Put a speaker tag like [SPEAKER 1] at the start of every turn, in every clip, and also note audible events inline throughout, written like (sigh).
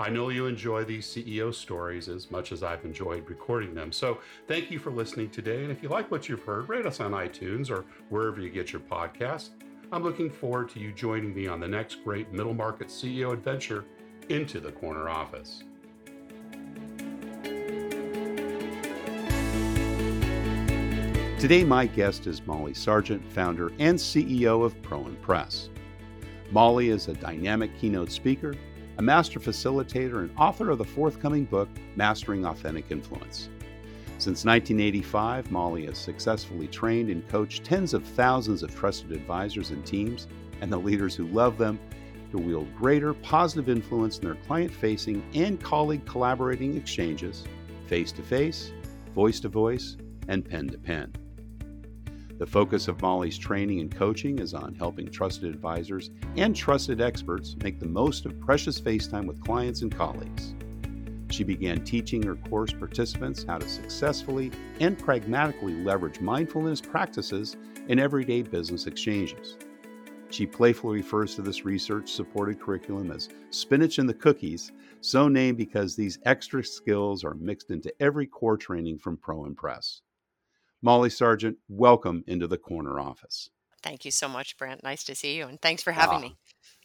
[SPEAKER 1] I know you enjoy these CEO stories as much as I've enjoyed recording them. So thank you for listening today. And if you like what you've heard, rate us on iTunes or wherever you get your podcasts. I'm looking forward to you joining me on the next great middle market CEO adventure into the corner office.
[SPEAKER 2] Today, my guest is Molly Sargent, founder and CEO of Pro Impress. Molly is a dynamic keynote speaker, a master facilitator, and author of the forthcoming book, Mastering Authentic Influence. Since 1985, Molly has successfully trained and coached tens of thousands of trusted advisors and teams and the leaders who love them to wield greater positive influence in their client facing and colleague collaborating exchanges, face to face, voice to voice, and pen to pen. The focus of Molly's training and coaching is on helping trusted advisors and trusted experts make the most of precious face time with clients and colleagues. She began teaching her course participants how to successfully and pragmatically leverage mindfulness practices in everyday business exchanges. She playfully refers to this research supported curriculum as spinach and the cookies, so named because these extra skills are mixed into every core training from Pro Impress. Molly Sargent, welcome into the corner office.
[SPEAKER 3] Thank you so much, Brent. Nice to see you, and thanks for having ah, me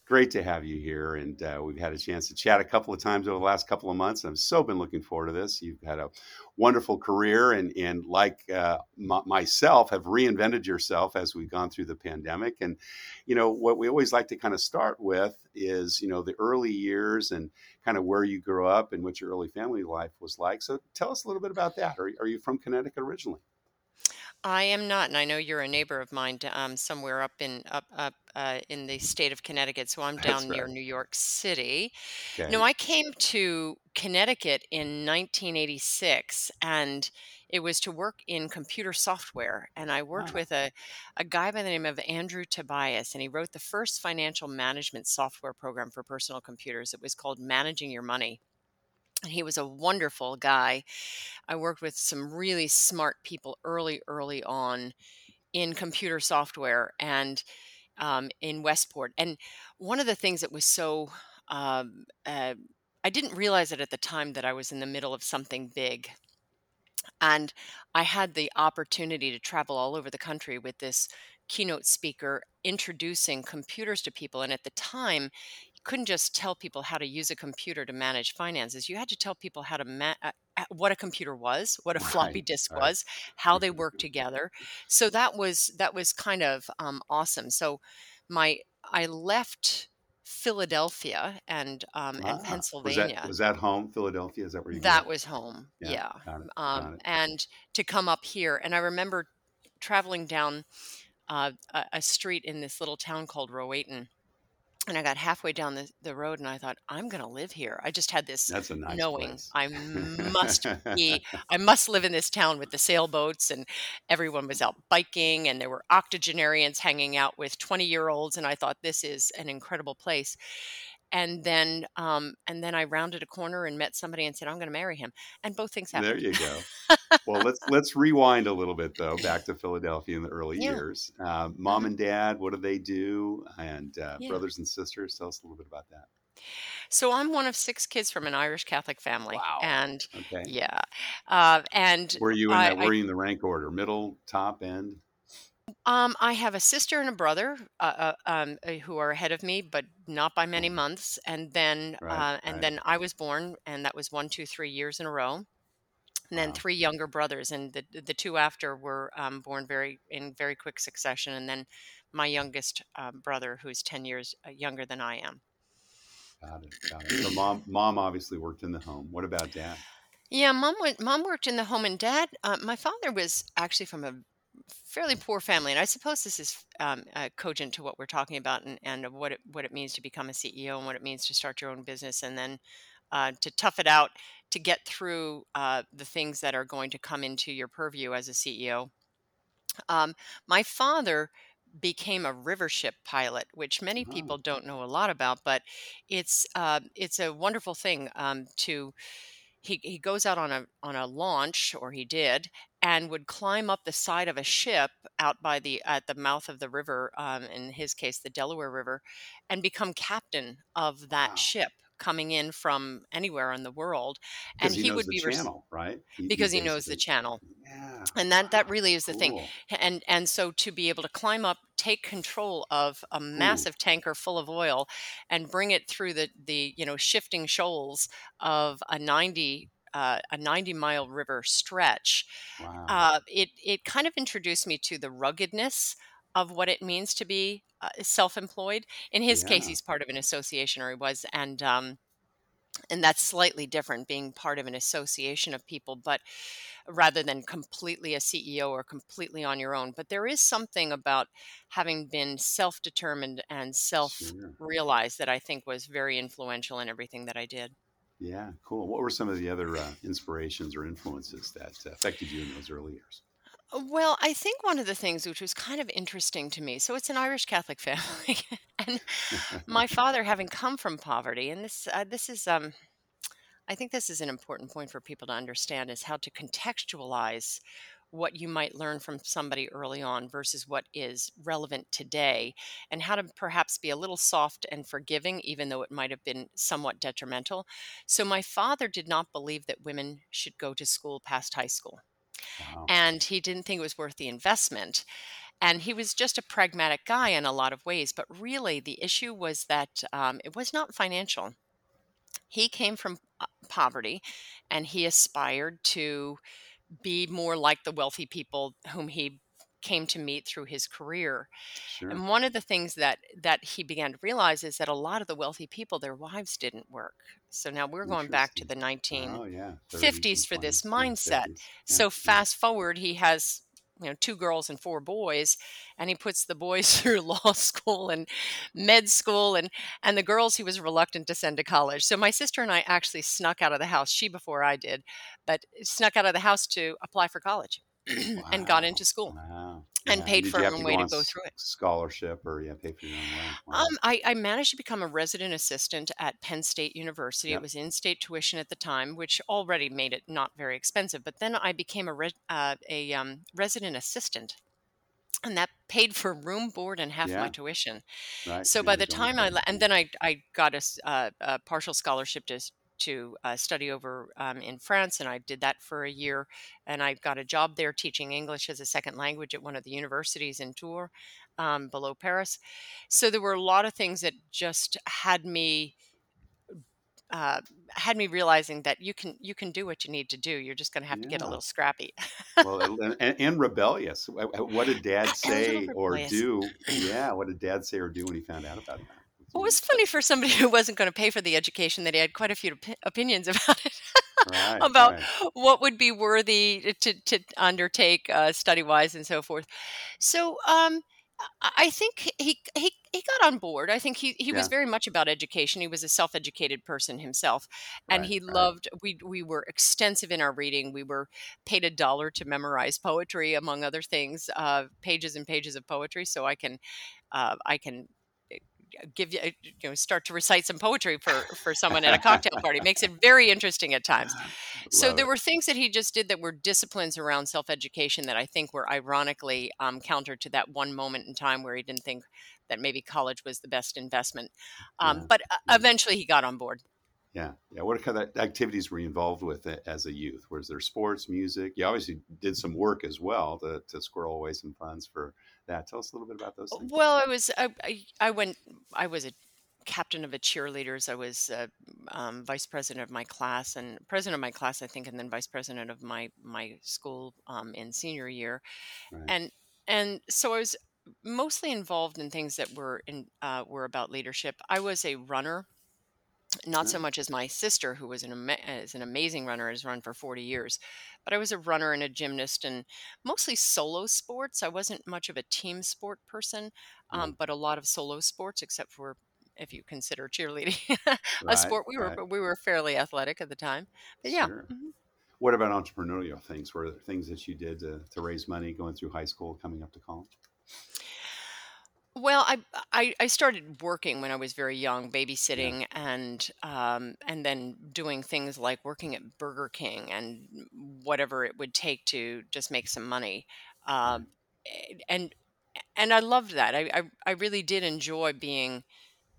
[SPEAKER 2] great to have you here. And uh, we've had a chance to chat a couple of times over the last couple of months. I've so been looking forward to this. You've had a wonderful career, and and like uh, m- myself, have reinvented yourself as we've gone through the pandemic. And you know what we always like to kind of start with is you know the early years and kind of where you grew up and what your early family life was like. So tell us a little bit about that. Are, are you from Connecticut originally?
[SPEAKER 3] I am not, and I know you're a neighbor of mine, um, somewhere up in up up uh, in the state of Connecticut. So I'm down near New York City. No, I came to Connecticut in 1986, and it was to work in computer software. And I worked with a a guy by the name of Andrew Tobias, and he wrote the first financial management software program for personal computers. It was called Managing Your Money. He was a wonderful guy. I worked with some really smart people early, early on in computer software and um, in Westport. And one of the things that was so, um, uh, I didn't realize it at the time that I was in the middle of something big. And I had the opportunity to travel all over the country with this keynote speaker introducing computers to people. And at the time, couldn't just tell people how to use a computer to manage finances. You had to tell people how to ma- uh, what a computer was, what a floppy Right, disk right. was, how they work (laughs) together. So that was that was kind of um, awesome. So my I left Philadelphia and um, and Ah, was that Pennsylvania.
[SPEAKER 2] was that home, Philadelphia? Is that where you grew
[SPEAKER 3] That
[SPEAKER 2] up?
[SPEAKER 3] was home,
[SPEAKER 2] Yeah,
[SPEAKER 3] yeah.
[SPEAKER 2] got it, got
[SPEAKER 3] Um,
[SPEAKER 2] it.
[SPEAKER 3] and to come up here, and I remember traveling down uh, a, a street in this little town called Rowayton and I got halfway down the, the road and I thought, I'm going to live here. I just had this
[SPEAKER 2] nice
[SPEAKER 3] knowing
[SPEAKER 2] place.
[SPEAKER 3] I must be, (laughs) I must live in this town with the sailboats and everyone was out biking and there were octogenarians hanging out with 20 year olds. And I thought, this is an incredible place and then um, and then I rounded a corner and met somebody and said I'm going to marry him, and both things happened.
[SPEAKER 2] There you go. well, let's (laughs) let's rewind a little bit though, back to Philadelphia in the early yeah. years. Uh, mom mm-hmm. and dad, what do they do? And uh, yeah. brothers and sisters. Tell us a little bit about that.
[SPEAKER 3] So I'm one of six kids from an Irish Catholic family,
[SPEAKER 2] wow.
[SPEAKER 3] and
[SPEAKER 2] okay.
[SPEAKER 3] yeah, uh, and
[SPEAKER 2] were you in I, that? Were you in the rank order, middle, top, end?
[SPEAKER 3] Um, I have a sister and a brother uh, uh, um, uh, who are ahead of me, but not by many months. And then,
[SPEAKER 2] Right,
[SPEAKER 3] uh, and
[SPEAKER 2] right.
[SPEAKER 3] then I was born, and that was one, two, three years in a row. and then wow. three younger brothers, and the the two after were um, born very in very quick succession, and then my youngest um, brother, who's ten years uh, younger than I am.
[SPEAKER 2] Got it. Got it. So mom, mom obviously worked in the home. What about dad?
[SPEAKER 3] Yeah, mom went. Mom worked in the home, and dad. Uh, my father was actually from a fairly poor family, and I suppose this is um, uh, cogent to what we're talking about, and, and what it what it means to become a CEO, and what it means to start your own business, and then uh, to tough it out to get through uh, the things that are going to come into your purview as a CEO. Um, my father became a river ship pilot, which many oh. people don't know a lot about, but it's uh, it's a wonderful thing um, to. He, he goes out on a on a launch, or he did, and would climb up the side of a ship out by the at the mouth of the river, um, in his case, the Delaware River, and become captain of that wow. ship coming in from anywhere in the world,
[SPEAKER 2] and he, he would be channel, right?
[SPEAKER 3] He, because he, he knows the channel. Yeah, and that that really is the cool. thing. And and so to be able to climb up, take control of a massive Ooh. tanker full of oil, and bring it through the the you know shifting shoals of a ninety uh, a 90 mile river stretch, wow. uh, it, it kind of introduced me to the ruggedness of what it means to be uh, self-employed. In his yeah. case, he's part of an association, or he was, and um, and that's slightly different, being part of an association of people, but rather than completely a CEO or completely on your own. But there is something about having been self-determined and self-realized that I think was very influential in everything that I did.
[SPEAKER 2] Yeah, cool. What were some of the other uh, inspirations or influences that affected you in those early years?
[SPEAKER 3] Well, I think one of the things which was kind of interesting to me, so it's an Irish Catholic (laughs) family, and (laughs) my father having come from poverty, and this uh, this is um, I think this is an important point for people to understand is how to contextualize what you might learn from somebody early on versus what is relevant today, and how to perhaps be a little soft and forgiving, even though it might have been somewhat detrimental. So, my father did not believe that women should go to school past high school. Wow. And he didn't think it was worth the investment. And he was just a pragmatic guy in a lot of ways. But really, the issue was that um, it was not financial. He came from uh, poverty and he aspired to be more like the wealthy people whom he came to meet through his career. Sure. And one of the things that that he began to realize is that a lot of the wealthy people, their wives didn't work. So now we're going back to the 1950s oh, yeah. for this mindset. Yeah, so fast forward, he has you know two girls and four boys and he puts the boys (laughs) through law school and med school and and the girls he was reluctant to send to college. So my sister and i actually snuck out of the house she before i did but snuck out of the house to apply for college wow. (clears throat) and got into school. Wow. And yeah. paid for her own way to go through it.
[SPEAKER 2] Scholarship, or yeah, pay for your own way.
[SPEAKER 3] Wow. Um, I, I, managed to become a resident assistant at Penn State University. Yep. It was in-state tuition at the time, which already made it not very expensive. But then I became a re- uh, a um, resident assistant and that paid for room board and half yeah. my tuition right. so by the time i and then i i got a, uh, a partial scholarship to to uh, study over um, in France, and I did that for a year. And I got a job there teaching English as a second language at one of the universities in Tours, um, below Paris. So there were a lot of things that just had me. Uh, had me realizing that you can you can do what you need to do. You're just going to have yeah. to get a little scrappy.
[SPEAKER 2] well, and, and, rebellious. What did (laughs) Dad say or do? Yeah, what did Dad say or do when he found out about that?
[SPEAKER 3] Well, it was funny for somebody who wasn't going to pay for the education that he had quite a few op- opinions (laughs) about it, right, about right. what would be worthy to, to undertake uh, study wise and so forth. So um, I think he, he he got on board. I think he, he yeah. was very much about education. He was a self educated person himself, and right, he loved. We we were extensive in our reading. We were paid a dollar to memorize poetry, among other things, uh, pages and pages of poetry. So I can uh, I can give you you know start to recite some poetry for for someone at a (laughs) cocktail party makes it very interesting at times (sighs) so there it. were things that he just did that were disciplines around self-education that i think were ironically um, counter to that one moment in time where he didn't think that maybe college was the best investment um, yeah. but uh, eventually he got on board
[SPEAKER 2] yeah, yeah. What kind of activities were you involved with as a youth? Was there sports, music? You obviously did some work as well to, to squirrel away some funds for that. Tell us a little bit about those things.
[SPEAKER 3] Well, I was I, I, I went I was a captain of a cheerleaders. I was uh, um, vice president of my class and president of my class, I think, and then vice president of my my school um, in senior year. Right. And and so I was mostly involved in things that were in uh, were about leadership. I was a runner not so much as my sister, who was an ama- is an amazing runner, has run for 40 years. But I was a runner and a gymnast, and mostly solo sports. I wasn't much of a team sport person, um, but a lot of solo sports, except for if you consider cheerleading (laughs) a right, sport. We right. were we were fairly athletic at the time. But yeah. Sure. Mm-hmm.
[SPEAKER 2] What about entrepreneurial things? Were there things that you did to, to raise money going through high school, coming up to college?
[SPEAKER 3] Well, I, I I started working when I was very young, Yeah. babysitting and um, and then doing things like working at Burger King and whatever it would take to just make some money. Right. Um, and and I loved that. I, I I really did enjoy being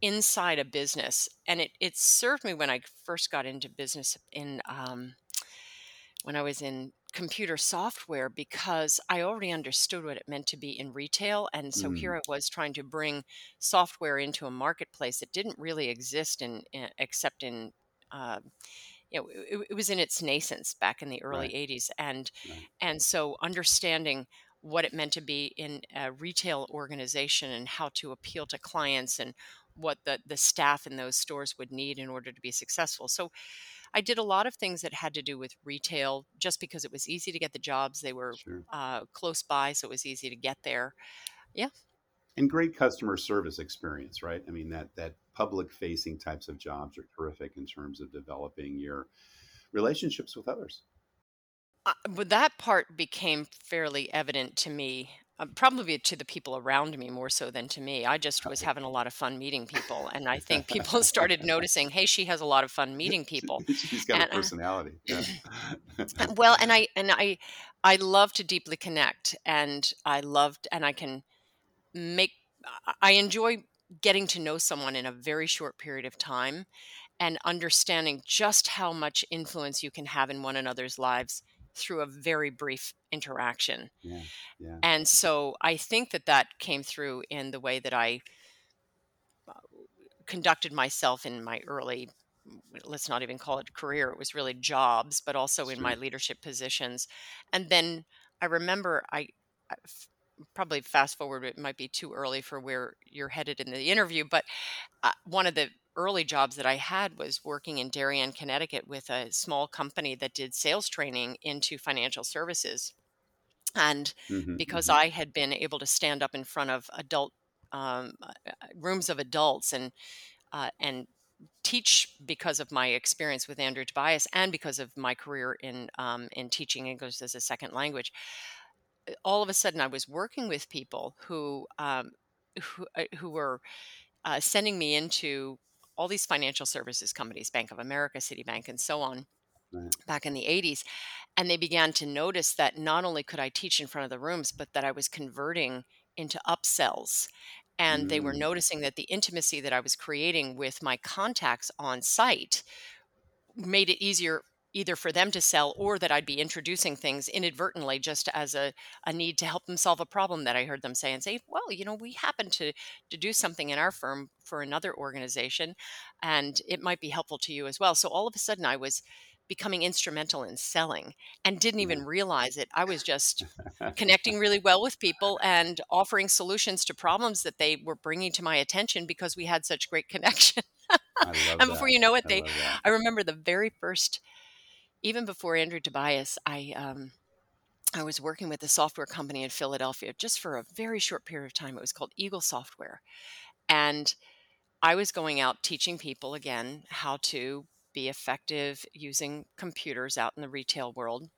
[SPEAKER 3] inside a business, and it it served me when I first got into business in um, when I was in computer software because I already understood what it meant to be in retail. And so mm. here I was trying to bring software into a marketplace that didn't really exist in, in except in, uh, you know, it, it, was in its nascence back in the early right. 80s. And, right. and so understanding what it meant to be in a retail organization and how to appeal to clients and what the, the staff in those stores would need in order to be successful. So I did a lot of things that had to do with retail just because it was easy to get the jobs. They were sure. uh, close by, so it was easy to get there. Yeah.
[SPEAKER 2] And great customer service experience, right? I mean, that, that public facing types of jobs are terrific in terms of developing your relationships with others.
[SPEAKER 3] Uh, but that part became fairly evident to me uh, probably to the people around me more so than to me. I just was having a lot of fun meeting people, and I think people (laughs) (laughs) started noticing, "Hey, she has a lot of fun meeting people."
[SPEAKER 2] She's got and, a uh, personality. Yeah. (laughs)
[SPEAKER 3] well, and I and I I love to deeply connect, and I loved, and I can make. I enjoy getting to know someone in a very short period of time, and understanding just how much influence you can have in one another's lives through a very brief interaction. Yeah, yeah. And so I think that that came through in the way that I uh, conducted myself in my early let's not even call it career it was really jobs but also in my leadership positions and then i remember I probably fast forward it might be too early for where you're headed in the interview but uh, one of the early jobs that I had was working in Darien, Connecticut with a small company that did sales training into financial services. And mm-hmm, because mm-hmm. I had been able to stand up in front of adult um, uh, uh, rooms of adults and uh, and teach because of my experience with Andrew Tobias and because of my career in um, in teaching English as a second language, uh, all of a sudden I was working with people who um, who, who were uh, sending me into all these financial services companies, Bank of America, Citibank, and so on, right. back in the 80s. And they began to notice that not only could I teach in front of the rooms, but that I was converting into upsells. And mm. they were mm. noticing that the intimacy that I was creating with my contacts on site made it easier either for them to sell or that I'd be introducing things inadvertently just as a, a need to help them solve a problem that I heard them say and say, well, you know, we happen to to do something in our firm for another organization and it might be helpful to you as well. So all of a sudden I was becoming instrumental in selling and didn't even realize it. I was just (laughs) connecting really well with people and offering solutions to problems that they were bringing to my attention because we had such great (laughs) connection. and before that. you know it, they I, I remember the very first even before Andrew Tobias, I um, I was working with a software company in Philadelphia just for a very short period of time. It was called Eagle Software, and I was going out teaching people again how to be effective using computers out in the retail world.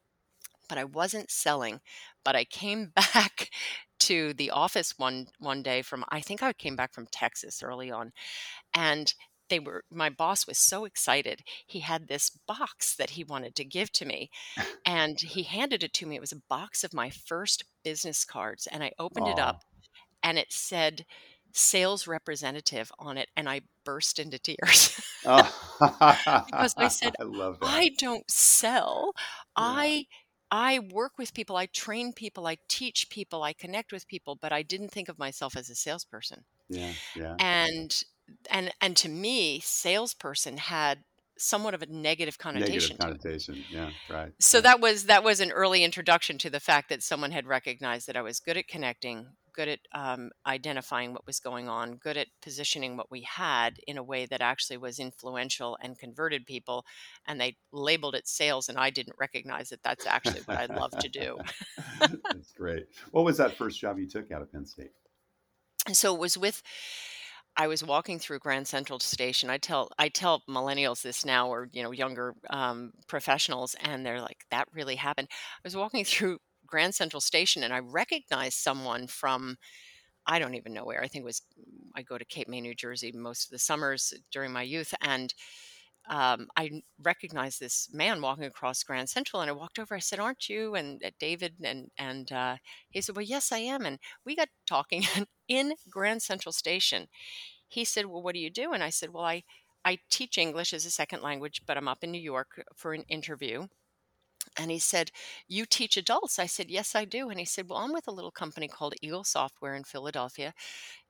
[SPEAKER 3] But I wasn't selling. But I came (laughs) back to the office one one day from I think I came back from Texas early on, and they were my boss was so excited he had this box that he wanted to give to me (laughs) and he handed it to me it was a box of my first business cards and i opened it up and it said sales representative on it and i burst into tears oh. (laughs) because i said I, love I, don't sell yeah. i I work with people, I train people, I teach people, I connect with people, but I didn't think of myself as a salesperson.
[SPEAKER 2] Yeah, yeah.
[SPEAKER 3] And and and to me, salesperson had somewhat of a negative connotation.
[SPEAKER 2] Negative connotation. Yeah, right.
[SPEAKER 3] So
[SPEAKER 2] right.
[SPEAKER 3] that was that was an early introduction to the fact that someone had recognized that I was good at connecting, good at um, identifying what was going on, good at positioning what we had in a way that actually was influential and converted people. And they labeled it sales, and I didn't recognize that that's actually what I love to do. (laughs)
[SPEAKER 2] that's great. What was that first job you took out of Penn State?
[SPEAKER 3] And so it was with I was walking through Grand Central Station. I tell I tell millennials this now, or you know, younger um, professionals, and they're like, "That really happened." I was walking (laughs) through Grand Central Station, and I recognized someone from I don't even know where. I think it was I go to Cape May, New Jersey, most of the summers during my youth, and um, I recognized this man walking across Grand Central, and I walked over. I said, "Aren't you?" And uh, David, and and uh, he said, "Well, yes, I am." And we got talking (laughs) in Grand Central Station. He said, "Well, what do you do?" And I said, "Well, I I teach English as a second language, but I'm up in New York for an interview." And he said, You teach adults? I said, Yes, I do. And he said, Well, I'm with a little company called Eagle Software in Philadelphia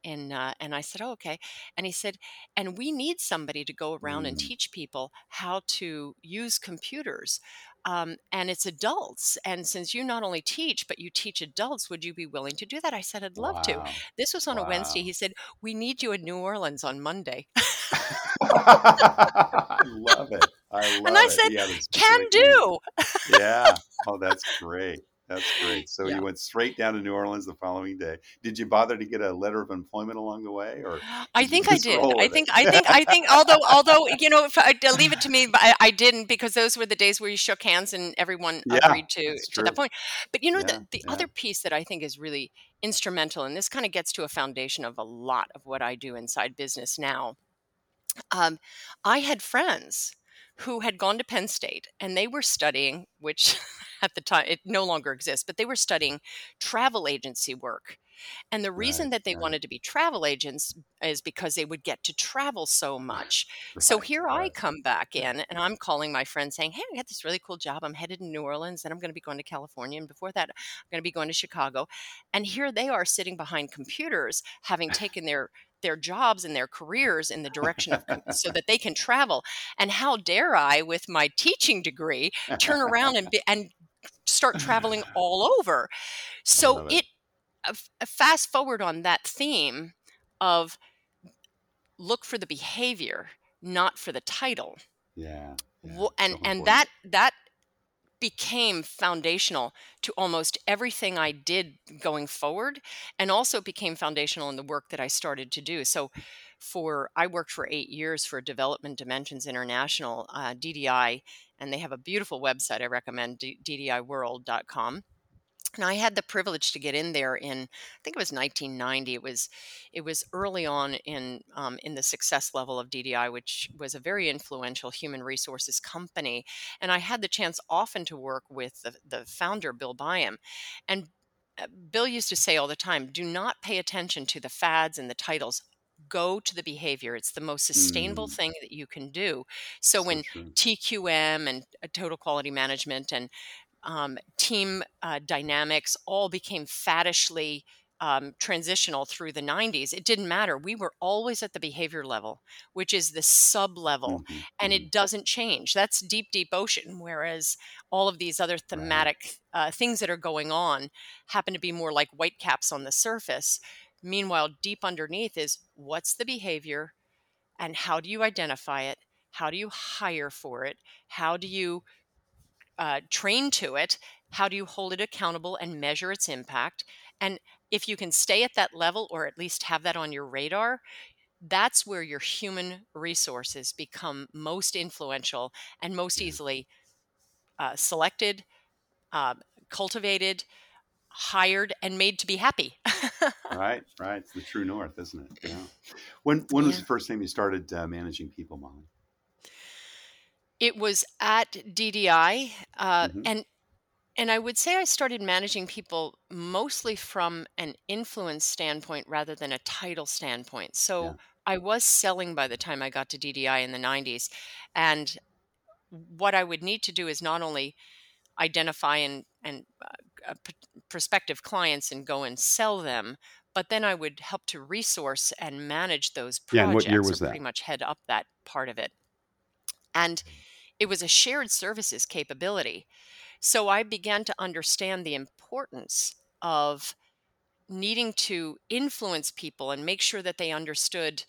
[SPEAKER 3] and uh, and I said, oh, okay. And he said, and we need somebody to go around mm. and teach people how to use computers. Um, and it's adults. And since you not only teach, but you teach adults, would you be willing to do that? I said, I'd love wow. to. This was on wow. a Wednesday. He said, we need you in New Orleans on Monday. (laughs) (laughs)
[SPEAKER 2] I love it. I love
[SPEAKER 3] and I said, yeah, can do.
[SPEAKER 2] yeah. Oh, that's great. That's great. (laughs) So yeah. you went straight down to New Orleans the following day. Did you bother to get a letter of employment along the way, or
[SPEAKER 3] I think I did. I think I think I think although although you know if I, leave it to me, I, I, didn't because those were the days where you shook hands and everyone yeah, agreed to to that point. But you know yeah, the the other piece that I think is really instrumental, and this kind of gets to a foundation of a lot of what I do inside business now. Um, I had friends who had gone to Penn State and they were studying, which (laughs) at the time it no longer exists, but they were studying travel agency work. And the reason right, that they right. wanted to be travel agents is because they would get to travel so much. Right, so here I come back in and I'm calling my friend saying, Hey, I got this really cool job. I'm headed to New Orleans and I'm going to be going to California. And before that, I'm going to be going to Chicago. And here they are sitting behind computers, having (laughs) taken their their jobs and their careers in the direction of so that (laughs) they can travel and how dare i with my teaching degree turn around and be, and start traveling (laughs) all over. So it, it uh, uh, fast forward on that theme of look for the behavior not for the title.
[SPEAKER 2] Yeah,
[SPEAKER 3] yeah and and that that became foundational to almost everything I did going forward and also became foundational in the work that I started to do. So for I worked for 8 years for Development Dimensions International uh, DDI and they have a beautiful website I recommend ddiworld.com and I had the privilege to get in there in I think it was 1990. It was it was early on in um, in the success level of DDI, which was a very influential human resources company. And I had the chance often to work with the, the founder Bill Byham, and uh, Bill used to say all the time, "Do not pay attention to the fads and the titles." Go to the behavior. It's the most sustainable mm. thing that you can do. So, so when true. TQM and uh, total quality management and um, team uh, dynamics all became faddishly um, transitional through the 90s, it didn't matter. We were always at the behavior level, which is the sub level, mm-hmm. and it mm-hmm. doesn't change. That's deep, deep ocean. Whereas all of these other thematic right. uh, things that are going on happen to be more like white caps on the surface. Meanwhile, deep underneath is what's the behavior and how do you identify it? How do you hire for it? How do you uh, trained to it, how do you hold it accountable and measure its impact? And if you can stay at that level or at least have that on your radar, that's where your human resources become most influential and most easily uh, selected, uh, cultivated, hired, and made to be happy. (laughs)
[SPEAKER 2] right, right. It's the true north, isn't it? Yeah. When when yeah. was the first time you started uh, managing people, Molly?
[SPEAKER 3] It was at DDI, uh, hmm and and I would say I started managing people mostly from an influence standpoint rather than a title standpoint. Yeah. So I was selling by the time I got to DDI in the 90s, and what I would need to do is not only identify and and uh, uh, prospective clients and go and sell them, but then I would help to resource and manage those
[SPEAKER 2] Yeah, and what
[SPEAKER 3] projects
[SPEAKER 2] year
[SPEAKER 3] or
[SPEAKER 2] was that?
[SPEAKER 3] pretty much head up that part of it. And it was a shared services capability. So I began to understand the importance of needing to influence people and make sure that they understood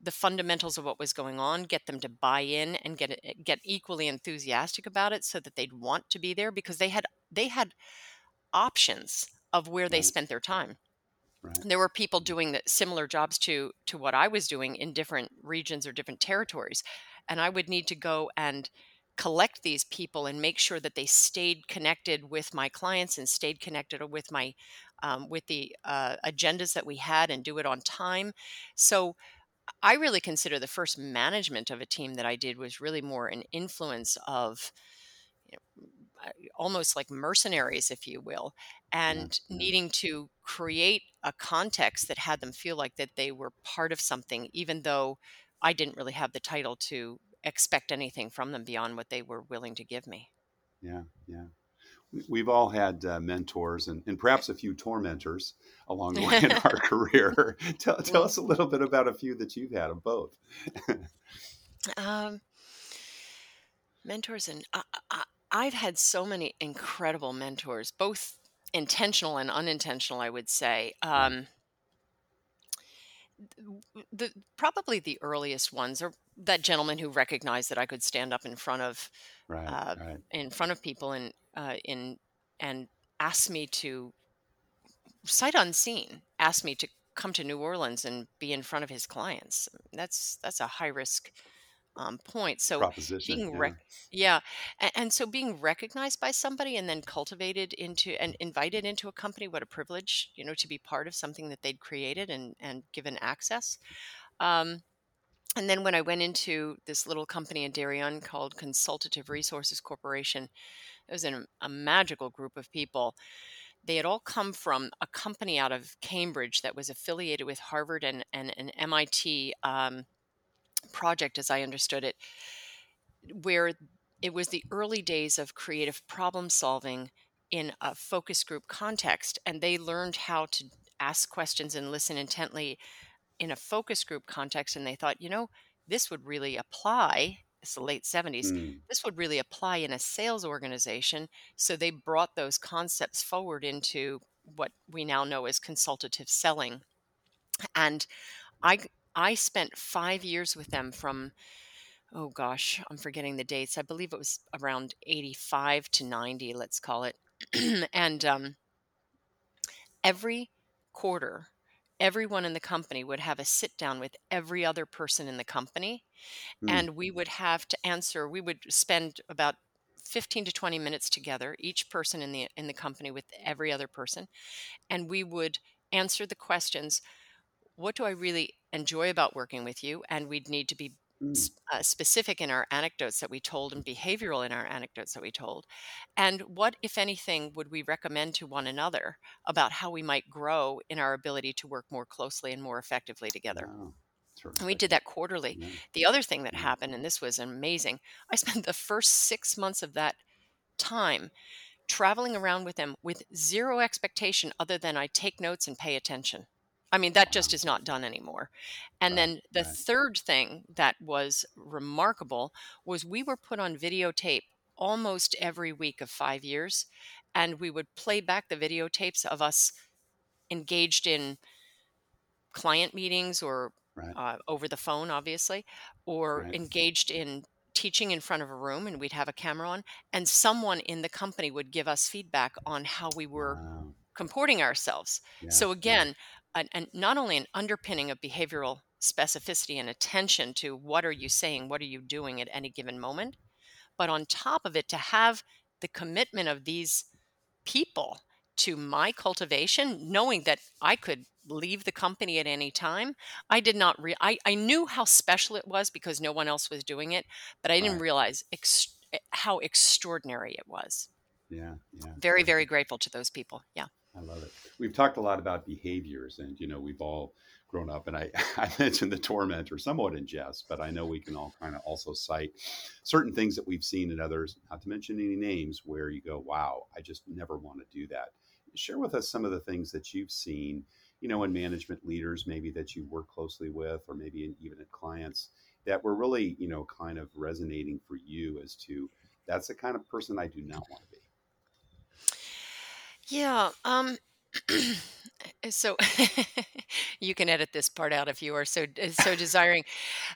[SPEAKER 3] the fundamentals of what was going on, get them to buy in and get eh, get equally enthusiastic about it so that they'd want to be there because they had they had options of where they spent their time.
[SPEAKER 2] right.
[SPEAKER 3] There were people doing the similar jobs to to what I was doing in different regions or different territories, and I would need to go and collect these people and make sure that they stayed connected with my clients and stayed connected with my um, with the uh, agendas that we had and do it on time. So I really consider the first management of a team that I did was really more an influence of you know, almost like mercenaries, if you will, and
[SPEAKER 2] yeah.
[SPEAKER 3] needing to create a context that had them feel like that they were part of something, even though I didn't really have the title to expect anything from them beyond what they were willing to give me.
[SPEAKER 2] Yeah, yeah. We- We've all had uh, mentors and, and perhaps a few tormentors along the way in (laughs) our career. (laughs) tell, tell us a little bit about a few that you've had of both.
[SPEAKER 3] um, mentors and I, I, I've had so many incredible mentors, both intentional and unintentional. I would say. Um, the probably the earliest ones are that gentleman who recognized that I could stand up in front of
[SPEAKER 2] right,
[SPEAKER 3] uh,
[SPEAKER 2] right.
[SPEAKER 3] in front of people and uh, in and asked me to sight unseen asked me to come to New Orleans and be in front of his clients. That's that's a high risk um, point. So
[SPEAKER 2] Proposition.
[SPEAKER 3] being
[SPEAKER 2] Yeah,
[SPEAKER 3] rec- yeah, and, and so being recognized by somebody and then cultivated into and invited into a company, what a privilege, you know, to be part of something that they'd created and and given access. Um, and then when I went into this little company in Darien called Consultative Resources Corporation, it was an, a magical group of people. They had all come from a company out of Cambridge that was affiliated with Harvard and, and an MIT um, project, as I understood it, where it was the early days of creative problem solving in a focus group context. And they learned how to ask questions and listen intently in a focus group context. And they thought, you know, this would really apply. It's the late 70s.
[SPEAKER 2] Mm,
[SPEAKER 3] This would really apply in a sales organization. So they brought those concepts forward into what we now know as consultative selling. And I I spent five years with them from oh gosh, I'm forgetting the dates. I believe it was around 85 to 90, let's call it. (clears throat) and um, every quarter, everyone in the company would have a sit down with every other person in the company.
[SPEAKER 2] mm,
[SPEAKER 3] And we would have to answer, we would spend about 15 to 20 minutes together, each person in the in the company with every other person, and we would answer the questions what do I really enjoy about working with you? And we'd need to be
[SPEAKER 2] mm.
[SPEAKER 3] s- uh, specific in our anecdotes that we told and behavioral in our anecdotes that we told. And what, if anything, would we recommend to one another about how we might grow in our ability to work more closely and more effectively together?
[SPEAKER 2] Wow,
[SPEAKER 3] And we
[SPEAKER 2] terrific.
[SPEAKER 3] did that quarterly.
[SPEAKER 2] Yeah,
[SPEAKER 3] The other thing that
[SPEAKER 2] yeah.
[SPEAKER 3] happened, and this was amazing, I spent (laughs) the first six months of that time traveling around with them with zero expectation other than I take notes and pay attention. I mean, that just is not done anymore. And
[SPEAKER 2] Right,
[SPEAKER 3] then the
[SPEAKER 2] right.
[SPEAKER 3] third thing that was remarkable was we were put on videotape almost every week of five years. And we would play back the videotapes of us engaged in client meetings or
[SPEAKER 2] Right,
[SPEAKER 3] uh, over the phone, obviously, or engaged in teaching in front of a room and we'd have a camera on, and someone in the company would give us feedback on how we were
[SPEAKER 2] Wow.
[SPEAKER 3] comporting ourselves.
[SPEAKER 2] Yeah,
[SPEAKER 3] So,
[SPEAKER 2] yeah.
[SPEAKER 3] An, an, not only an underpinning of behavioral specificity and attention to what are you saying, what are you doing at any given moment, but on top of it, to have the commitment of these people to my cultivation, knowing that I could leave the company at any time. I did not re- I, I knew how special it was because no one else was doing it, but I didn't
[SPEAKER 2] Right.
[SPEAKER 3] realize ex- eh, how extraordinary it was.
[SPEAKER 2] Yeah, yeah.
[SPEAKER 3] Very, very grateful to those people. Yeah.
[SPEAKER 2] I love it. We've talked a lot about behaviors, and you know, we've all grown up. And I, (laughs) I mentioned the tormentor somewhat in jest, but I know we can all kind of also cite certain things that we've seen in others, not to mention any names, where you go, "Wow, I just never want to do that." Share with us some of the things that you've seen you know, in management leaders maybe that you work closely with, or maybe even at clients that were really, you know, kind of resonating for you as to that's the kind of person I do not want to be.
[SPEAKER 3] Yeah. Um, (clears throat) so (laughs) you can edit this part out if you are so so desiring.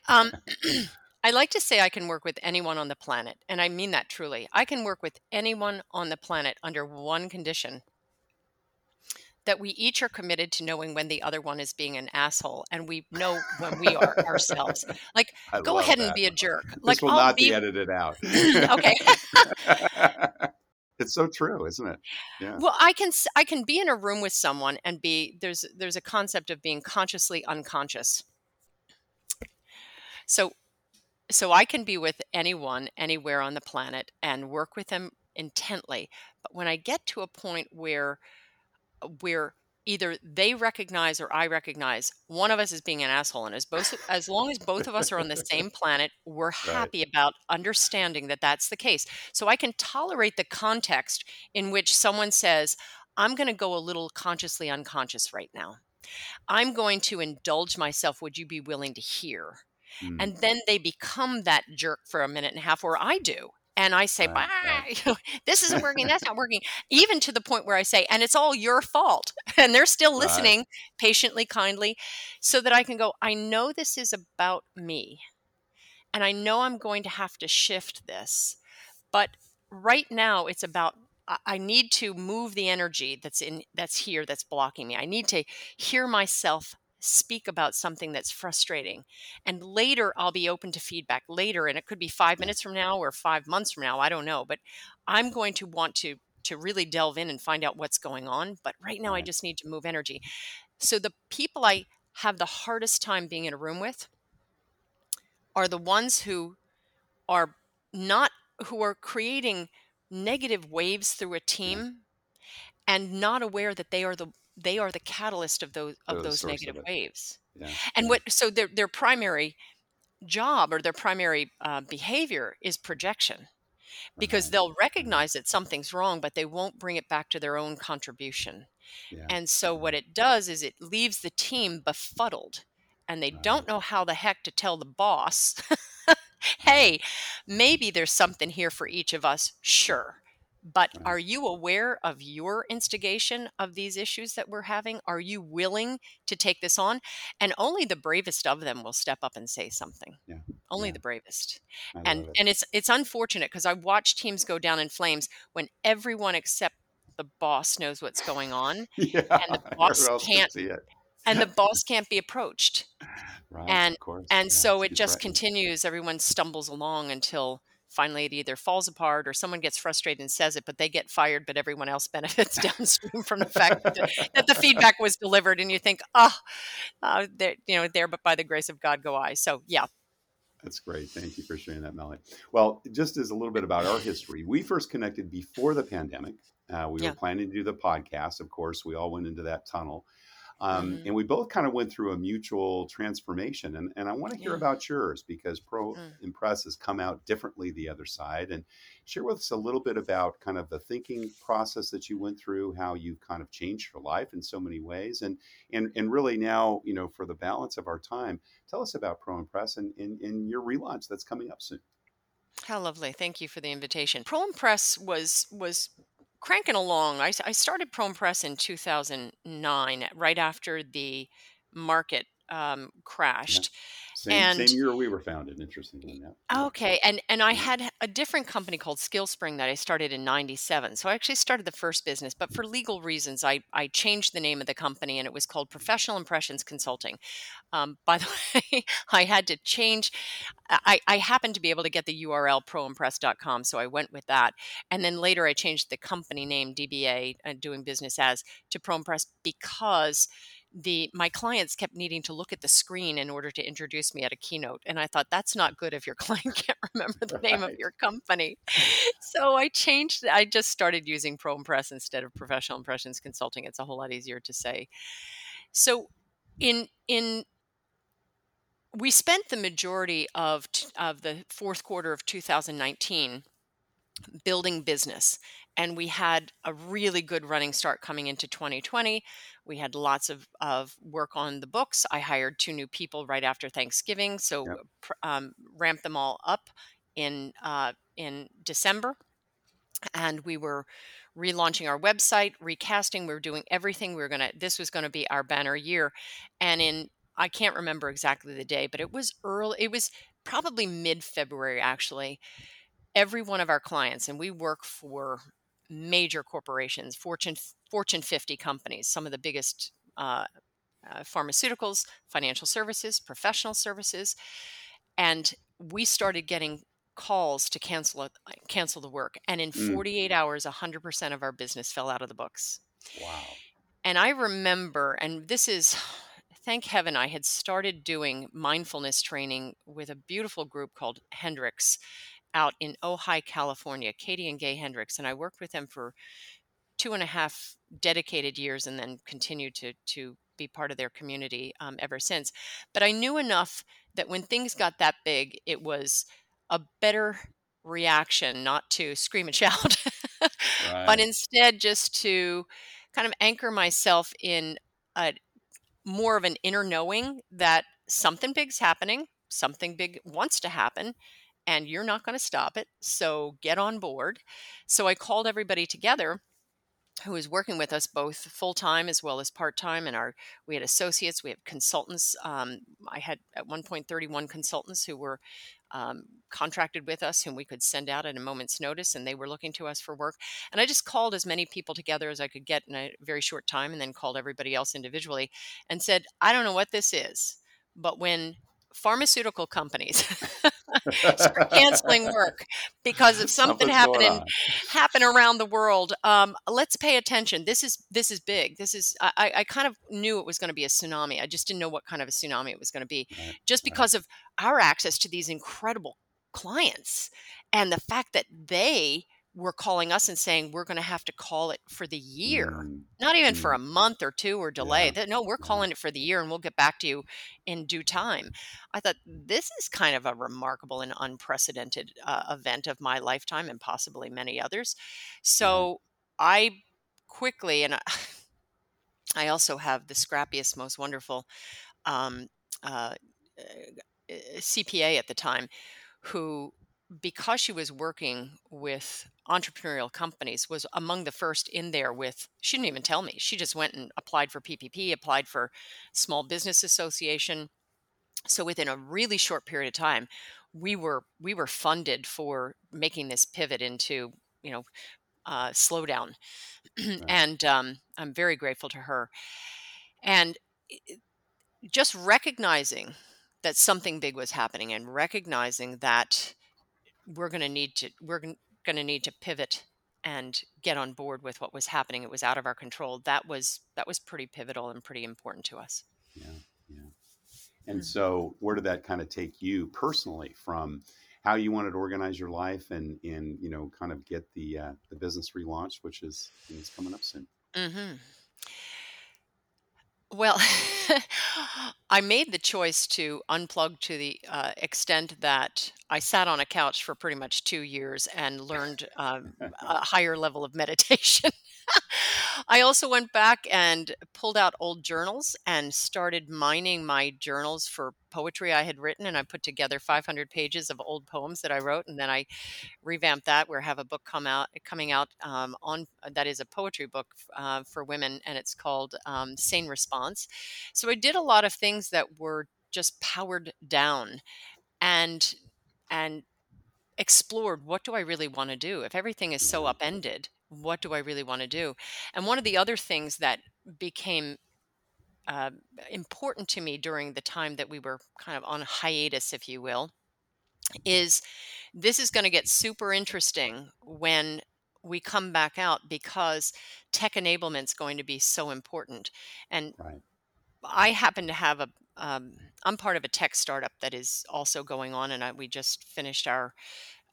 [SPEAKER 3] Um, (clears throat) I like to say I can work with anyone on the planet, and I mean that truly. I can work with anyone on the planet under one condition that we each are committed to knowing when the other one is being an asshole and we know when we are ourselves. Like, (laughs)
[SPEAKER 2] I
[SPEAKER 3] go
[SPEAKER 2] love
[SPEAKER 3] ahead and
[SPEAKER 2] that.
[SPEAKER 3] be a jerk.
[SPEAKER 2] This
[SPEAKER 3] Like,
[SPEAKER 2] will
[SPEAKER 3] I'll
[SPEAKER 2] not be
[SPEAKER 3] be
[SPEAKER 2] edited out. (laughs)
[SPEAKER 3] okay.
[SPEAKER 2] It's so true, isn't it? Yeah.
[SPEAKER 3] Well, I can I can be in a room with someone and be there's there's a concept of being consciously unconscious. So so I can be with anyone anywhere on the planet and work with them intently. But when I get to a point where where either they recognize or I recognize one of us is being an asshole and as both as long as both of us are on the same (laughs) planet we're
[SPEAKER 2] Right.
[SPEAKER 3] happy about understanding that that's the case. So I can tolerate the context in which someone says I'm going to go a little consciously unconscious right now. I'm going to indulge myself would you be willing to hear?
[SPEAKER 2] Mm,
[SPEAKER 3] and then they become that jerk for a minute and a half or i do and i say
[SPEAKER 2] right, right. (laughs)
[SPEAKER 3] this isn't working that's not working even to the point where i say and it's all your fault (laughs) and they're still
[SPEAKER 2] Right.
[SPEAKER 3] listening patiently kindly so that i can go i know this is about me and i know i'm going to have to shift this but right now it's about I- I need to move the energy that's in that's here that's blocking me. I need to hear myself speak about something that's frustrating. And later I'll be open to feedback later and it could be 5 minutes from now or 5 months from now, I don't know, but I'm going to want to to really delve in and find out what's going on, but right now I just need to move energy. So the people I have the hardest time being in a room with are the ones who are not who are creating negative waves through a team and not aware that they are the they are the catalyst of those of those
[SPEAKER 2] source of
[SPEAKER 3] negative waves
[SPEAKER 2] Yeah.
[SPEAKER 3] and
[SPEAKER 2] Yeah.
[SPEAKER 3] what so their their primary job or their primary uh, behavior is projection because
[SPEAKER 2] Right.
[SPEAKER 3] they'll
[SPEAKER 2] mm-hmm.
[SPEAKER 3] recognize that something's wrong but they won't bring it back to their own contribution
[SPEAKER 2] Yeah.
[SPEAKER 3] and so what it does is it leaves the team befuddled and they
[SPEAKER 2] Right.
[SPEAKER 3] don't know how the heck to tell the boss, (laughs)
[SPEAKER 2] mm-hmm.
[SPEAKER 3] hey, maybe there's something here for each of us. Sure. But
[SPEAKER 2] Right.
[SPEAKER 3] are you aware of your instigation of these issues that we're having? Are you willing to take this on? And only the bravest of them will step up and say something.
[SPEAKER 2] Yeah.
[SPEAKER 3] Only
[SPEAKER 2] Yeah.
[SPEAKER 3] the bravest.
[SPEAKER 2] I
[SPEAKER 3] And
[SPEAKER 2] it.
[SPEAKER 3] and it's it's unfortunate because I watch teams go down in flames when everyone except the boss knows what's going on (laughs)
[SPEAKER 2] Yeah.
[SPEAKER 3] and the (laughs) boss
[SPEAKER 2] Everyone else can
[SPEAKER 3] can't
[SPEAKER 2] see it.
[SPEAKER 3] and the (laughs) boss can't be approached
[SPEAKER 2] Right.
[SPEAKER 3] and
[SPEAKER 2] Of course.
[SPEAKER 3] and
[SPEAKER 2] Yeah.
[SPEAKER 3] so it just
[SPEAKER 2] right.
[SPEAKER 3] continues everyone stumbles along until finally it either falls apart or someone gets frustrated and says it but they get fired but everyone else (laughs) benefits downstream from the fact that, that the feedback was delivered and you think oh uh, there you know there but by the grace of god go i so yeah
[SPEAKER 2] That's great. Thank you for sharing that, Molly. Well, just as a little bit about our history, we first connected before the pandemic. Uh, we
[SPEAKER 3] Yeah.
[SPEAKER 2] were planning to do the podcast. Of course, we all went into that tunnel. Um,
[SPEAKER 3] Mhm.
[SPEAKER 2] And we both kind of went through a mutual transformation. And, and I want to hear
[SPEAKER 3] Yeah.
[SPEAKER 2] about yours because Pro
[SPEAKER 3] Mm.
[SPEAKER 2] Impress has come out differently the other side. And share with us a little bit about kind of the thinking process that you went through, how you've kind of changed your life in so many ways. And and and really now, you know, for the balance of our time, tell us about Pro Impress and, and, and your relaunch that's coming up soon.
[SPEAKER 3] how lovely thank you for the invitation pro press was was cranking along I started pro press in 2009 right after the market um, crashed
[SPEAKER 2] Same
[SPEAKER 3] And-
[SPEAKER 2] same year we were founded, interestingly. Yeah. Yeah.
[SPEAKER 3] Okay, and and I had a different company called Skillspring that I started in '97. So I actually started the first business, but for legal reasons, I I changed the name of the company, and it was called Professional Impressions Consulting. Um, by the (laughs) way, I had to change. I I happened to be able to get the URL proimpress.com, so I went with that. And then later, I changed the company name DBA, uh, doing business as, to ProImpress because the my clients kept needing to look at the screen in order to introduce me at a keynote and i thought that's not good if your (laughs) client can't remember the name of your company. So i changed i just started using pro impress instead of professional impressions consulting it's a whole lot easier to say. So in in we spent the majority of of the fourth quarter of 2019 building business and we had a really good running start coming into 2020. We had lots of, of work on the books. I hired two new people right after Thanksgiving, so yep. um, ramped them all up in uh, in December, and we were relaunching our website, recasting. We were doing everything. We were gonna. This was going to be our banner year, and in I can't remember exactly the day, but it was early. It was probably mid February actually. Every one of our clients, and we work for major corporations, Fortune Fortune 50 companies, some of the biggest uh, uh, pharmaceuticals, financial services, professional services, and we started getting calls to cancel cancel the work. And in mm. 48 hours, 100% of our business fell out of the books.
[SPEAKER 2] Wow.
[SPEAKER 3] And I remember, and this is, thank heaven, I had started doing mindfulness training with a beautiful group called Hendricks out in Ojai, California, Katie and Gay Hendricks, and I worked with them for two and a half dedicated years, and then continued to to be part of their community um, ever since. But I knew enough that when things got that big, it was a better reaction not to scream and (laughs) shout, right. but instead just to kind of anchor myself in a more of an inner knowing that something big's happening, something big wants to happen, and you're not going to stop it. So get on board. So I called everybody together who was working with us both full time as well as part time. And our we had associates, we have consultants. Um, I had at one point 31 consultants who were um, contracted with us, whom we could send out at a moment's notice, and they were looking to us for work. And I just called as many people together as I could get in a very short time, and then called everybody else individually and said, "I don't know what this is, but when pharmaceutical companies (laughs) (laughs) start canceling work because of something happening happen around the world um, let's pay attention this is this is big this is i, I kind of knew it was going to be a tsunami i just didn't know what kind of a tsunami it was going to be right. just because right. of our access to these incredible clients and the fact that they were calling us and saying we're going to have to call it for the year mm. not even mm. for a month or two or delay yeah. no we're calling it for the year and we'll get back to you in due time i thought this is kind of a remarkable and unprecedented uh, event of my lifetime and possibly many others so i quickly and I, (sighs) I, also have the scrappiest most wonderful um, uh, uh cpa at the time who because she was working with entrepreneurial companies was among the first in there with she didn't even tell me she just went and applied for ppp applied for small business association. So within a really short period of time we were we were funded for making this pivot into you know uh, slowdown. (clears throat) Right. and um, i'm very grateful to her. And just recognizing that something big was happening and recognizing that we're going to need to we're going to need to pivot and get on board with what was happening. It was out of our control. That was that was pretty pivotal and pretty important to us.
[SPEAKER 2] Yeah yeah. And mm-hmm. so where did that kind of take you personally from how you wanted to organize your life and and you know kind of get the uh, the business relaunched which is is coming up soon?
[SPEAKER 3] Mm-hmm. Well, (laughs) I made the choice to unplug to the uh, extent that I sat on a couch for pretty much two years and learned um, a higher level of (laughs) meditation. (laughs) I also went back and pulled out old journals and started mining my journals for poetry I had written. And I put together 500 pages of old poems that I wrote. And then I revamped that. We have a book come out coming out um, on that is a poetry book uh, for women, and it's called um, Sane Response. So I did a lot of things that were just powered down, and and explored what do I really want to do if everything is so upended what do I really want to do? And one of the other things that became uh, important to me during the time that we were kind of on hiatus, if you will, is this is going to get super interesting when we come back out because tech enablement is going to be so important. And right. I happen to have a um, I'm part of a tech startup that is also going on, and I, we just finished our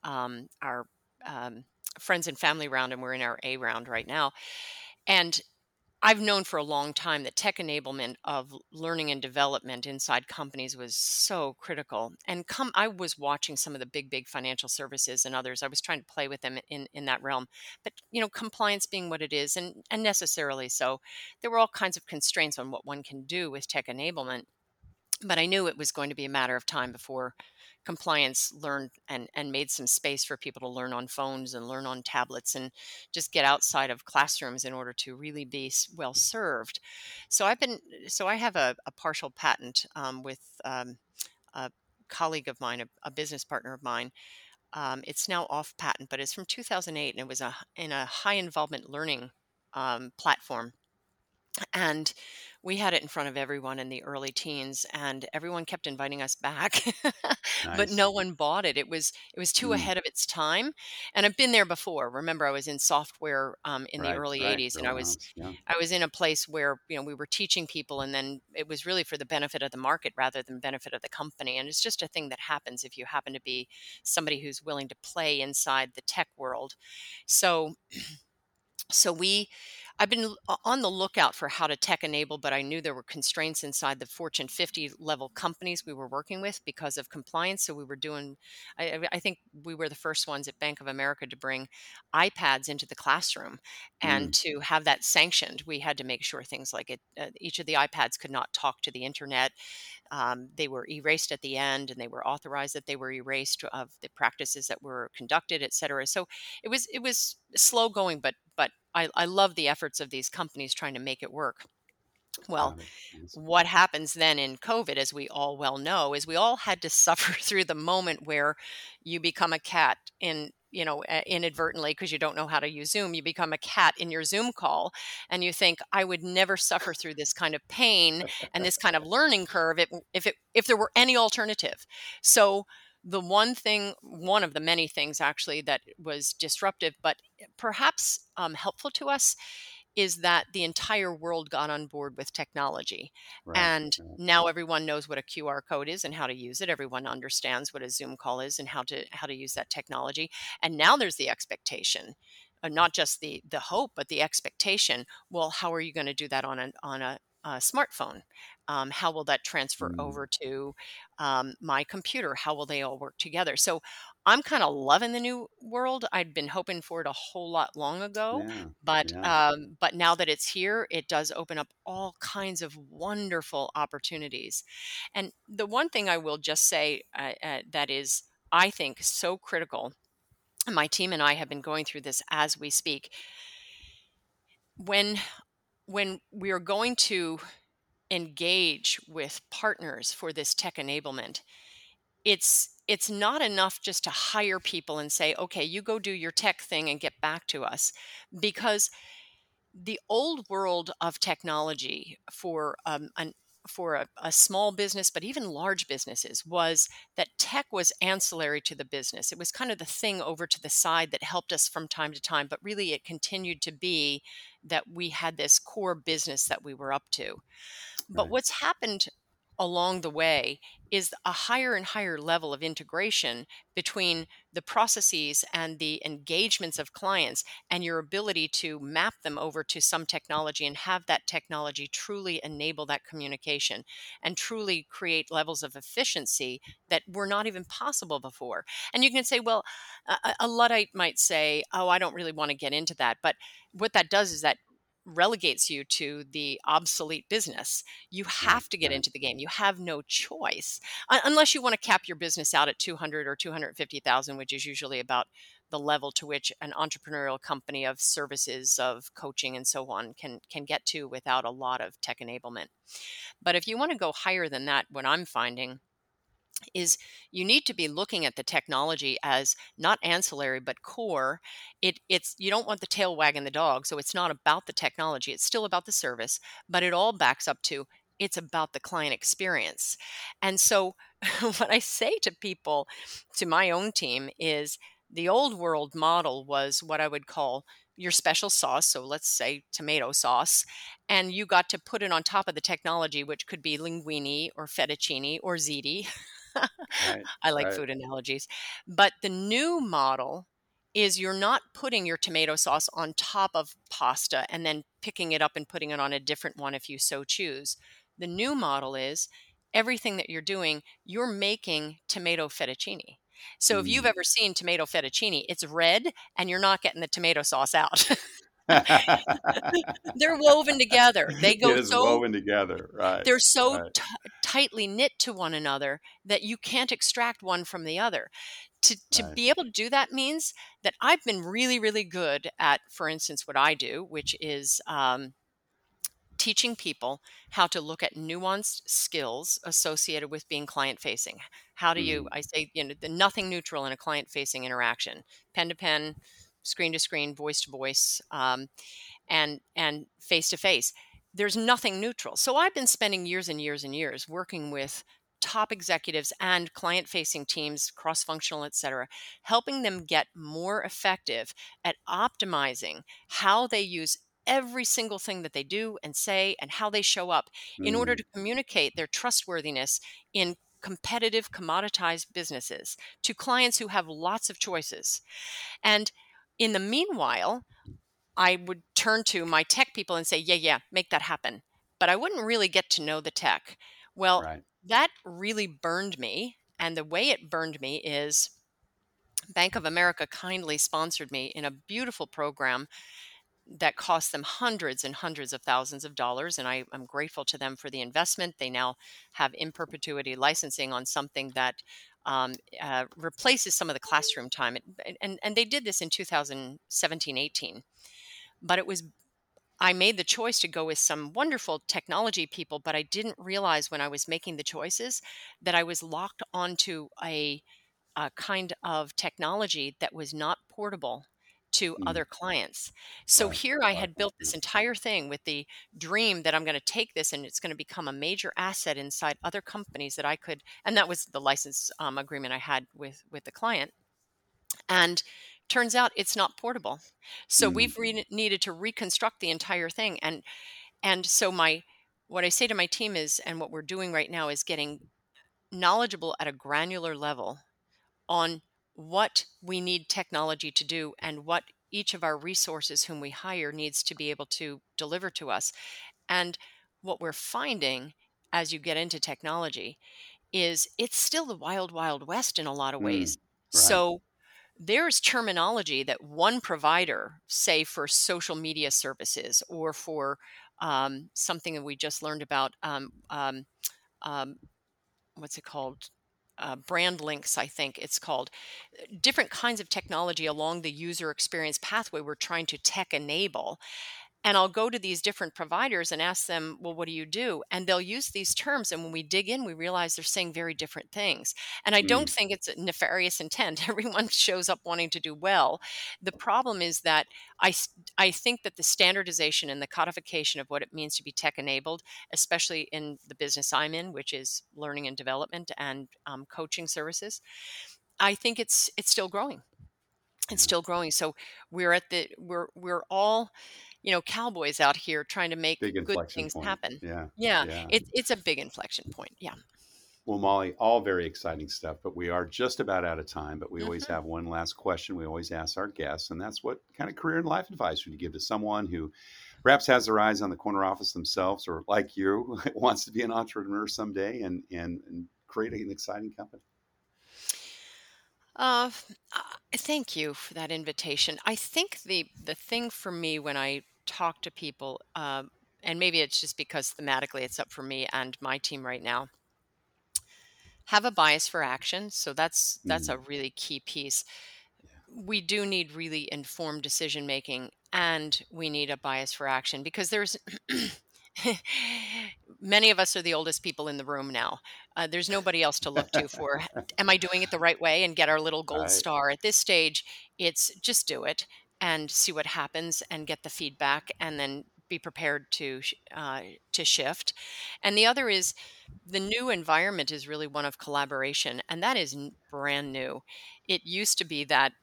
[SPEAKER 3] um, our um, friends and family round, and we're in our A round right now. And I've known for a long time that tech enablement of learning and development inside companies was so critical. And come, I was watching some of the big, big financial services and others. I was trying to play with them in in that realm. But you know, compliance being what it is, and and necessarily so, there were all kinds of constraints on what one can do with tech enablement. But I knew it was going to be a matter of time before compliance learned and and made some space for people to learn on phones and learn on tablets and just get outside of classrooms in order to really be well served. So i've been so i have a, a partial patent um, with um, a colleague of mine a, a business partner of mine. Um, it's now off patent but it's from 2008 and it was a in a high involvement learning um, platform. And we had it in front of everyone in the early teens and everyone kept inviting us back (laughs) but no one bought it it was it was too mm. ahead of its time and i've been there before remember i was in software um, in right, the early right, 80s and i was yeah. i was in a place where you know we were teaching people and then it was really for the benefit of the market rather than benefit of the company and it's just a thing that happens if you happen to be somebody who's willing to play inside the tech world so (clears throat) so we I've been on the lookout for how to tech enable, but I knew there were constraints inside the Fortune 50 level companies we were working with because of compliance. So we were doing, I, I think we were the first ones at Bank of America to bring iPads into the classroom and mm. to have that sanctioned. We had to make sure things like it, uh, each of the iPads could not talk to the internet. Um, they were erased at the end and they were authorized that they were erased of the practices that were conducted, et cetera. So it was, it was slow going, but, but I, I love the efforts of these companies trying to make it work. Well, what happens then in COVID, as we all well know, is we all had to (laughs) suffer through the moment where you become a cat in, you know, inadvertently because you don't know how to use Zoom. You become a cat in your Zoom call, and you think, I would never suffer through this kind of pain and this kind of learning curve if, if it if there were any alternative. So the one thing, one of the many things actually that was disruptive, but perhaps um, helpful to us, is that the entire world got on board with technology. Right. And now everyone knows what a QR code is and how to use it. Everyone understands what a Zoom call is and how to how to use that technology. And now there's the expectation, uh, not just the the hope, but the expectation. Well, how are you going to do that on a on a, a smartphone? um, how will that transfer mm. over to um, my computer how will they all work together so i'm kind of loving the new world i'd been hoping for it a whole lot long ago yeah, but yeah. Um, but now that it's here it does open up all kinds of wonderful opportunities and the one thing i will just say uh, uh, that is i think so critical my team and i have been going through this as we speak when when we are going to engage with partners for this tech enablement it's it's not enough just to hire people and say okay you go do your tech thing and get back to us. Because the old world of technology for um, an for a, a, small business, but even large businesses, was that tech was ancillary to the business. It was kind of the thing over to the side that helped us from time to time, but really it continued to be that we had this core business that we were up to. But right. what's happened along the way is a higher and higher level of integration between the processes and the engagements of clients and your ability to map them over to some technology and have that technology truly enable that communication and truly create levels of efficiency that were not even possible before. And you can say, well, a, a Luddite might say, oh, I don't really want to get into that. But what that does is that relegates you to the obsolete business. You have to get into the game. You have no choice unless you want to cap your business out at 200 or 250,000, which is usually about the level to which an entrepreneurial company of services of coaching and so on can can get to without a lot of tech enablement. But if you want to go higher than that, what I'm finding is you need to be looking at the technology as not ancillary but core. It it's you don't want the tail wagging the dog so it's not about the technology it's still about the service but it all backs up to it's about the client experience. And so (laughs) what i say to people to my own team is the old world model was what i would call your special sauce so let's say tomato sauce and you got to put it on top of the technology which could be linguine or fettuccine or ziti (laughs) right, I like right. food analogies. But the new model is you're not putting your tomato sauce on top of pasta and then picking it up and putting it on a different one if you so choose. The new model is everything that you're doing, you're making tomato fettuccine. So if you've mm. ever seen tomato fettuccine, it's red and you're not getting the tomato sauce out. (laughs) (laughs) they're woven together. They go so
[SPEAKER 2] woven together, right?
[SPEAKER 3] They're so
[SPEAKER 2] right.
[SPEAKER 3] T- tightly knit to one another that you can't extract one from the other. To to right. be able to do that means that I've been really, really good at, for instance, what I do, which is um, teaching people how to look at nuanced skills associated with being client facing. How do you, mm. I say, you know, the nothing neutral in a client facing interaction, pen to pen, screen to screen, voice to voice, um, and and face to face. There's nothing neutral. So I've been spending years and years and years working with top executives and client facing teams cross functional et cetera helping them get more effective at optimizing how they use every single thing that they do and say and how they show up mm. in order mm. to communicate their trustworthiness in competitive commoditized businesses to clients who have lots of choices and in the meanwhile, I would turn to my tech people and say, yeah, yeah, make that happen. But I wouldn't really get to know the tech. Well, right. that really burned me. And the way it burned me is Bank of America kindly sponsored me in a beautiful program that cost them hundreds and hundreds of thousands of dollars. And I, am grateful to them for the investment. They now have in perpetuity licensing on something that um, uh, replaces some of the classroom time. And, and they did this in 2017 18. But it was, I made the choice to go with some wonderful technology people, but I didn't realize when I was making the choices that I was locked onto a, a kind of technology that was not portable to mm. other clients. So right. here I had built this entire thing with the dream that I'm going to take this and it's going to become a major asset inside other companies that I could, and that was the license um, agreement I had with with the client. And turns out it's not portable. So mm. we've re- needed to reconstruct the entire thing. And and so my what I say to my team is, and what we're doing right now is getting knowledgeable at a granular level on what we need technology to do and what each of our resources whom we hire needs to be able to deliver to us. And what we're finding as you get into technology is it's still the wild, wild west in a lot of ways. Mm, right. So there's terminology that one provider, say for social media services or for um, something that we just learned about, um, um, um what's it called? Uh, brand links, I think it's called, different kinds of technology along the user experience pathway we're trying to tech enable. And I'll go to these different providers and ask them, well, what do you do? And they'll use these terms. And when we dig in, we realize they're saying very different things. And I don't mm. think it's a nefarious intent. (laughs) Everyone shows up wanting to do well. The problem is that I, I think that the standardization and the codification of what it means to be tech enabled, especially in the business I'm in, which is learning and development and um, coaching services, I think it's it's still growing. It's still growing. So we're at the we're we're all you know cowboys out here trying to make good things
[SPEAKER 2] point.
[SPEAKER 3] happen
[SPEAKER 2] yeah
[SPEAKER 3] yeah, yeah. It, it's a big inflection point yeah
[SPEAKER 2] well molly all very exciting stuff but we are just about out of time but we mm-hmm. always have one last question we always ask our guests and that's what kind of career and life advice would you give to someone who perhaps has their eyes on the corner office themselves or like you (laughs) wants to be an entrepreneur someday and and, and create an exciting company
[SPEAKER 3] uh, thank you for that invitation. I think the the thing for me when I talk to people, um, and maybe it's just because thematically it's up for me and my team right now. Have a bias for action, so that's that's mm. a really key piece. We do need really informed decision making, and we need a bias for action because there's (clears throat) many of us are the oldest people in the room now. Uh, there's nobody else to look to for, (laughs) am I doing it the right way and get our little gold right. star? At this stage, it's just do it and see what happens and get the feedback and then be prepared to uh, to shift. And the other is the new environment is really one of collaboration, and that is brand new. It used to be that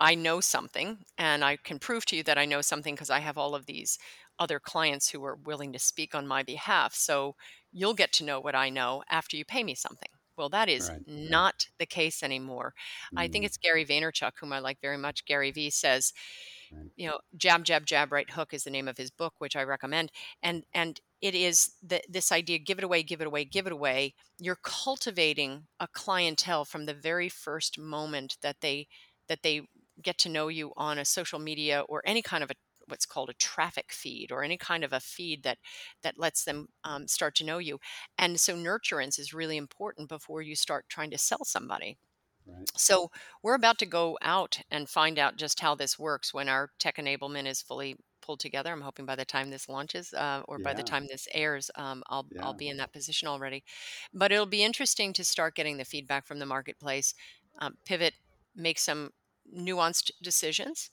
[SPEAKER 3] I know something, and I can prove to you that I know something because I have all of these other clients who are willing to speak on my behalf. So you'll get to know what I know after you pay me something Well, that is right. not the case anymore. Mm. I think mm. it's Gary Vaynerchuk, whom I like very much. Gary V says, right. you know, jab, jab, jab, right hook is the name of his book, which I recommend. And and it is the, this idea give it away give it away give it away you're cultivating a clientele from the very first moment that they that they get to know you on a social media or any kind of a what's called a traffic feed or any kind of a feed that that lets them um, start to know you and so nurturance is really important before you start trying to sell somebody right. so we're about to go out and find out just how this works when our tech enablement is fully pulled together. I'm hoping by the time this launches uh, or yeah. by the time this airs, um, I'll yeah. I'll be in that position already. But it'll be interesting to start getting the feedback from the marketplace, um, pivot, make some nuanced decisions,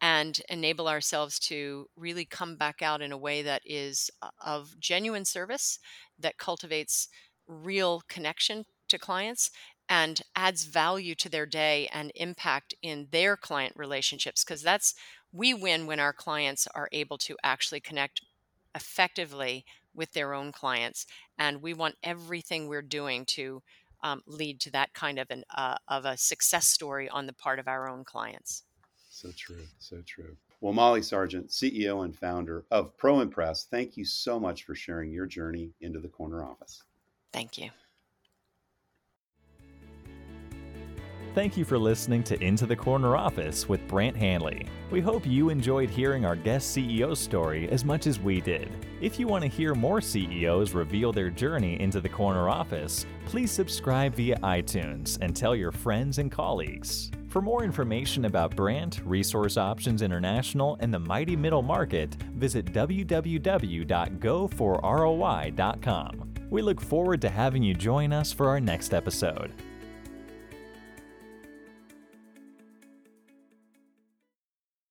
[SPEAKER 3] and enable ourselves to really come back out in a way that is uh, of genuine service that cultivates real connection to clients and adds value to their day and impact in their client relationships because that's we win when our clients are able to actually connect effectively with their own clients and we want everything we're doing to um, lead to that kind of an uh, of a success story on the part of our own clients
[SPEAKER 2] so true so true well molly sargent ceo and founder of ProImpress thank you so much for sharing your journey into the corner office
[SPEAKER 3] thank you
[SPEAKER 4] Thank you for listening to Into the Corner Office with Brent Handley. We hope you enjoyed hearing our guest CEO story as much as we did. If you want to hear more CEOs reveal their journey into the corner office, please subscribe via iTunes and tell your friends and colleagues. For more information about Brent, Resource Options International, and the mighty middle market, visit www.go4roi.com. We look forward to having you join us for our next episode.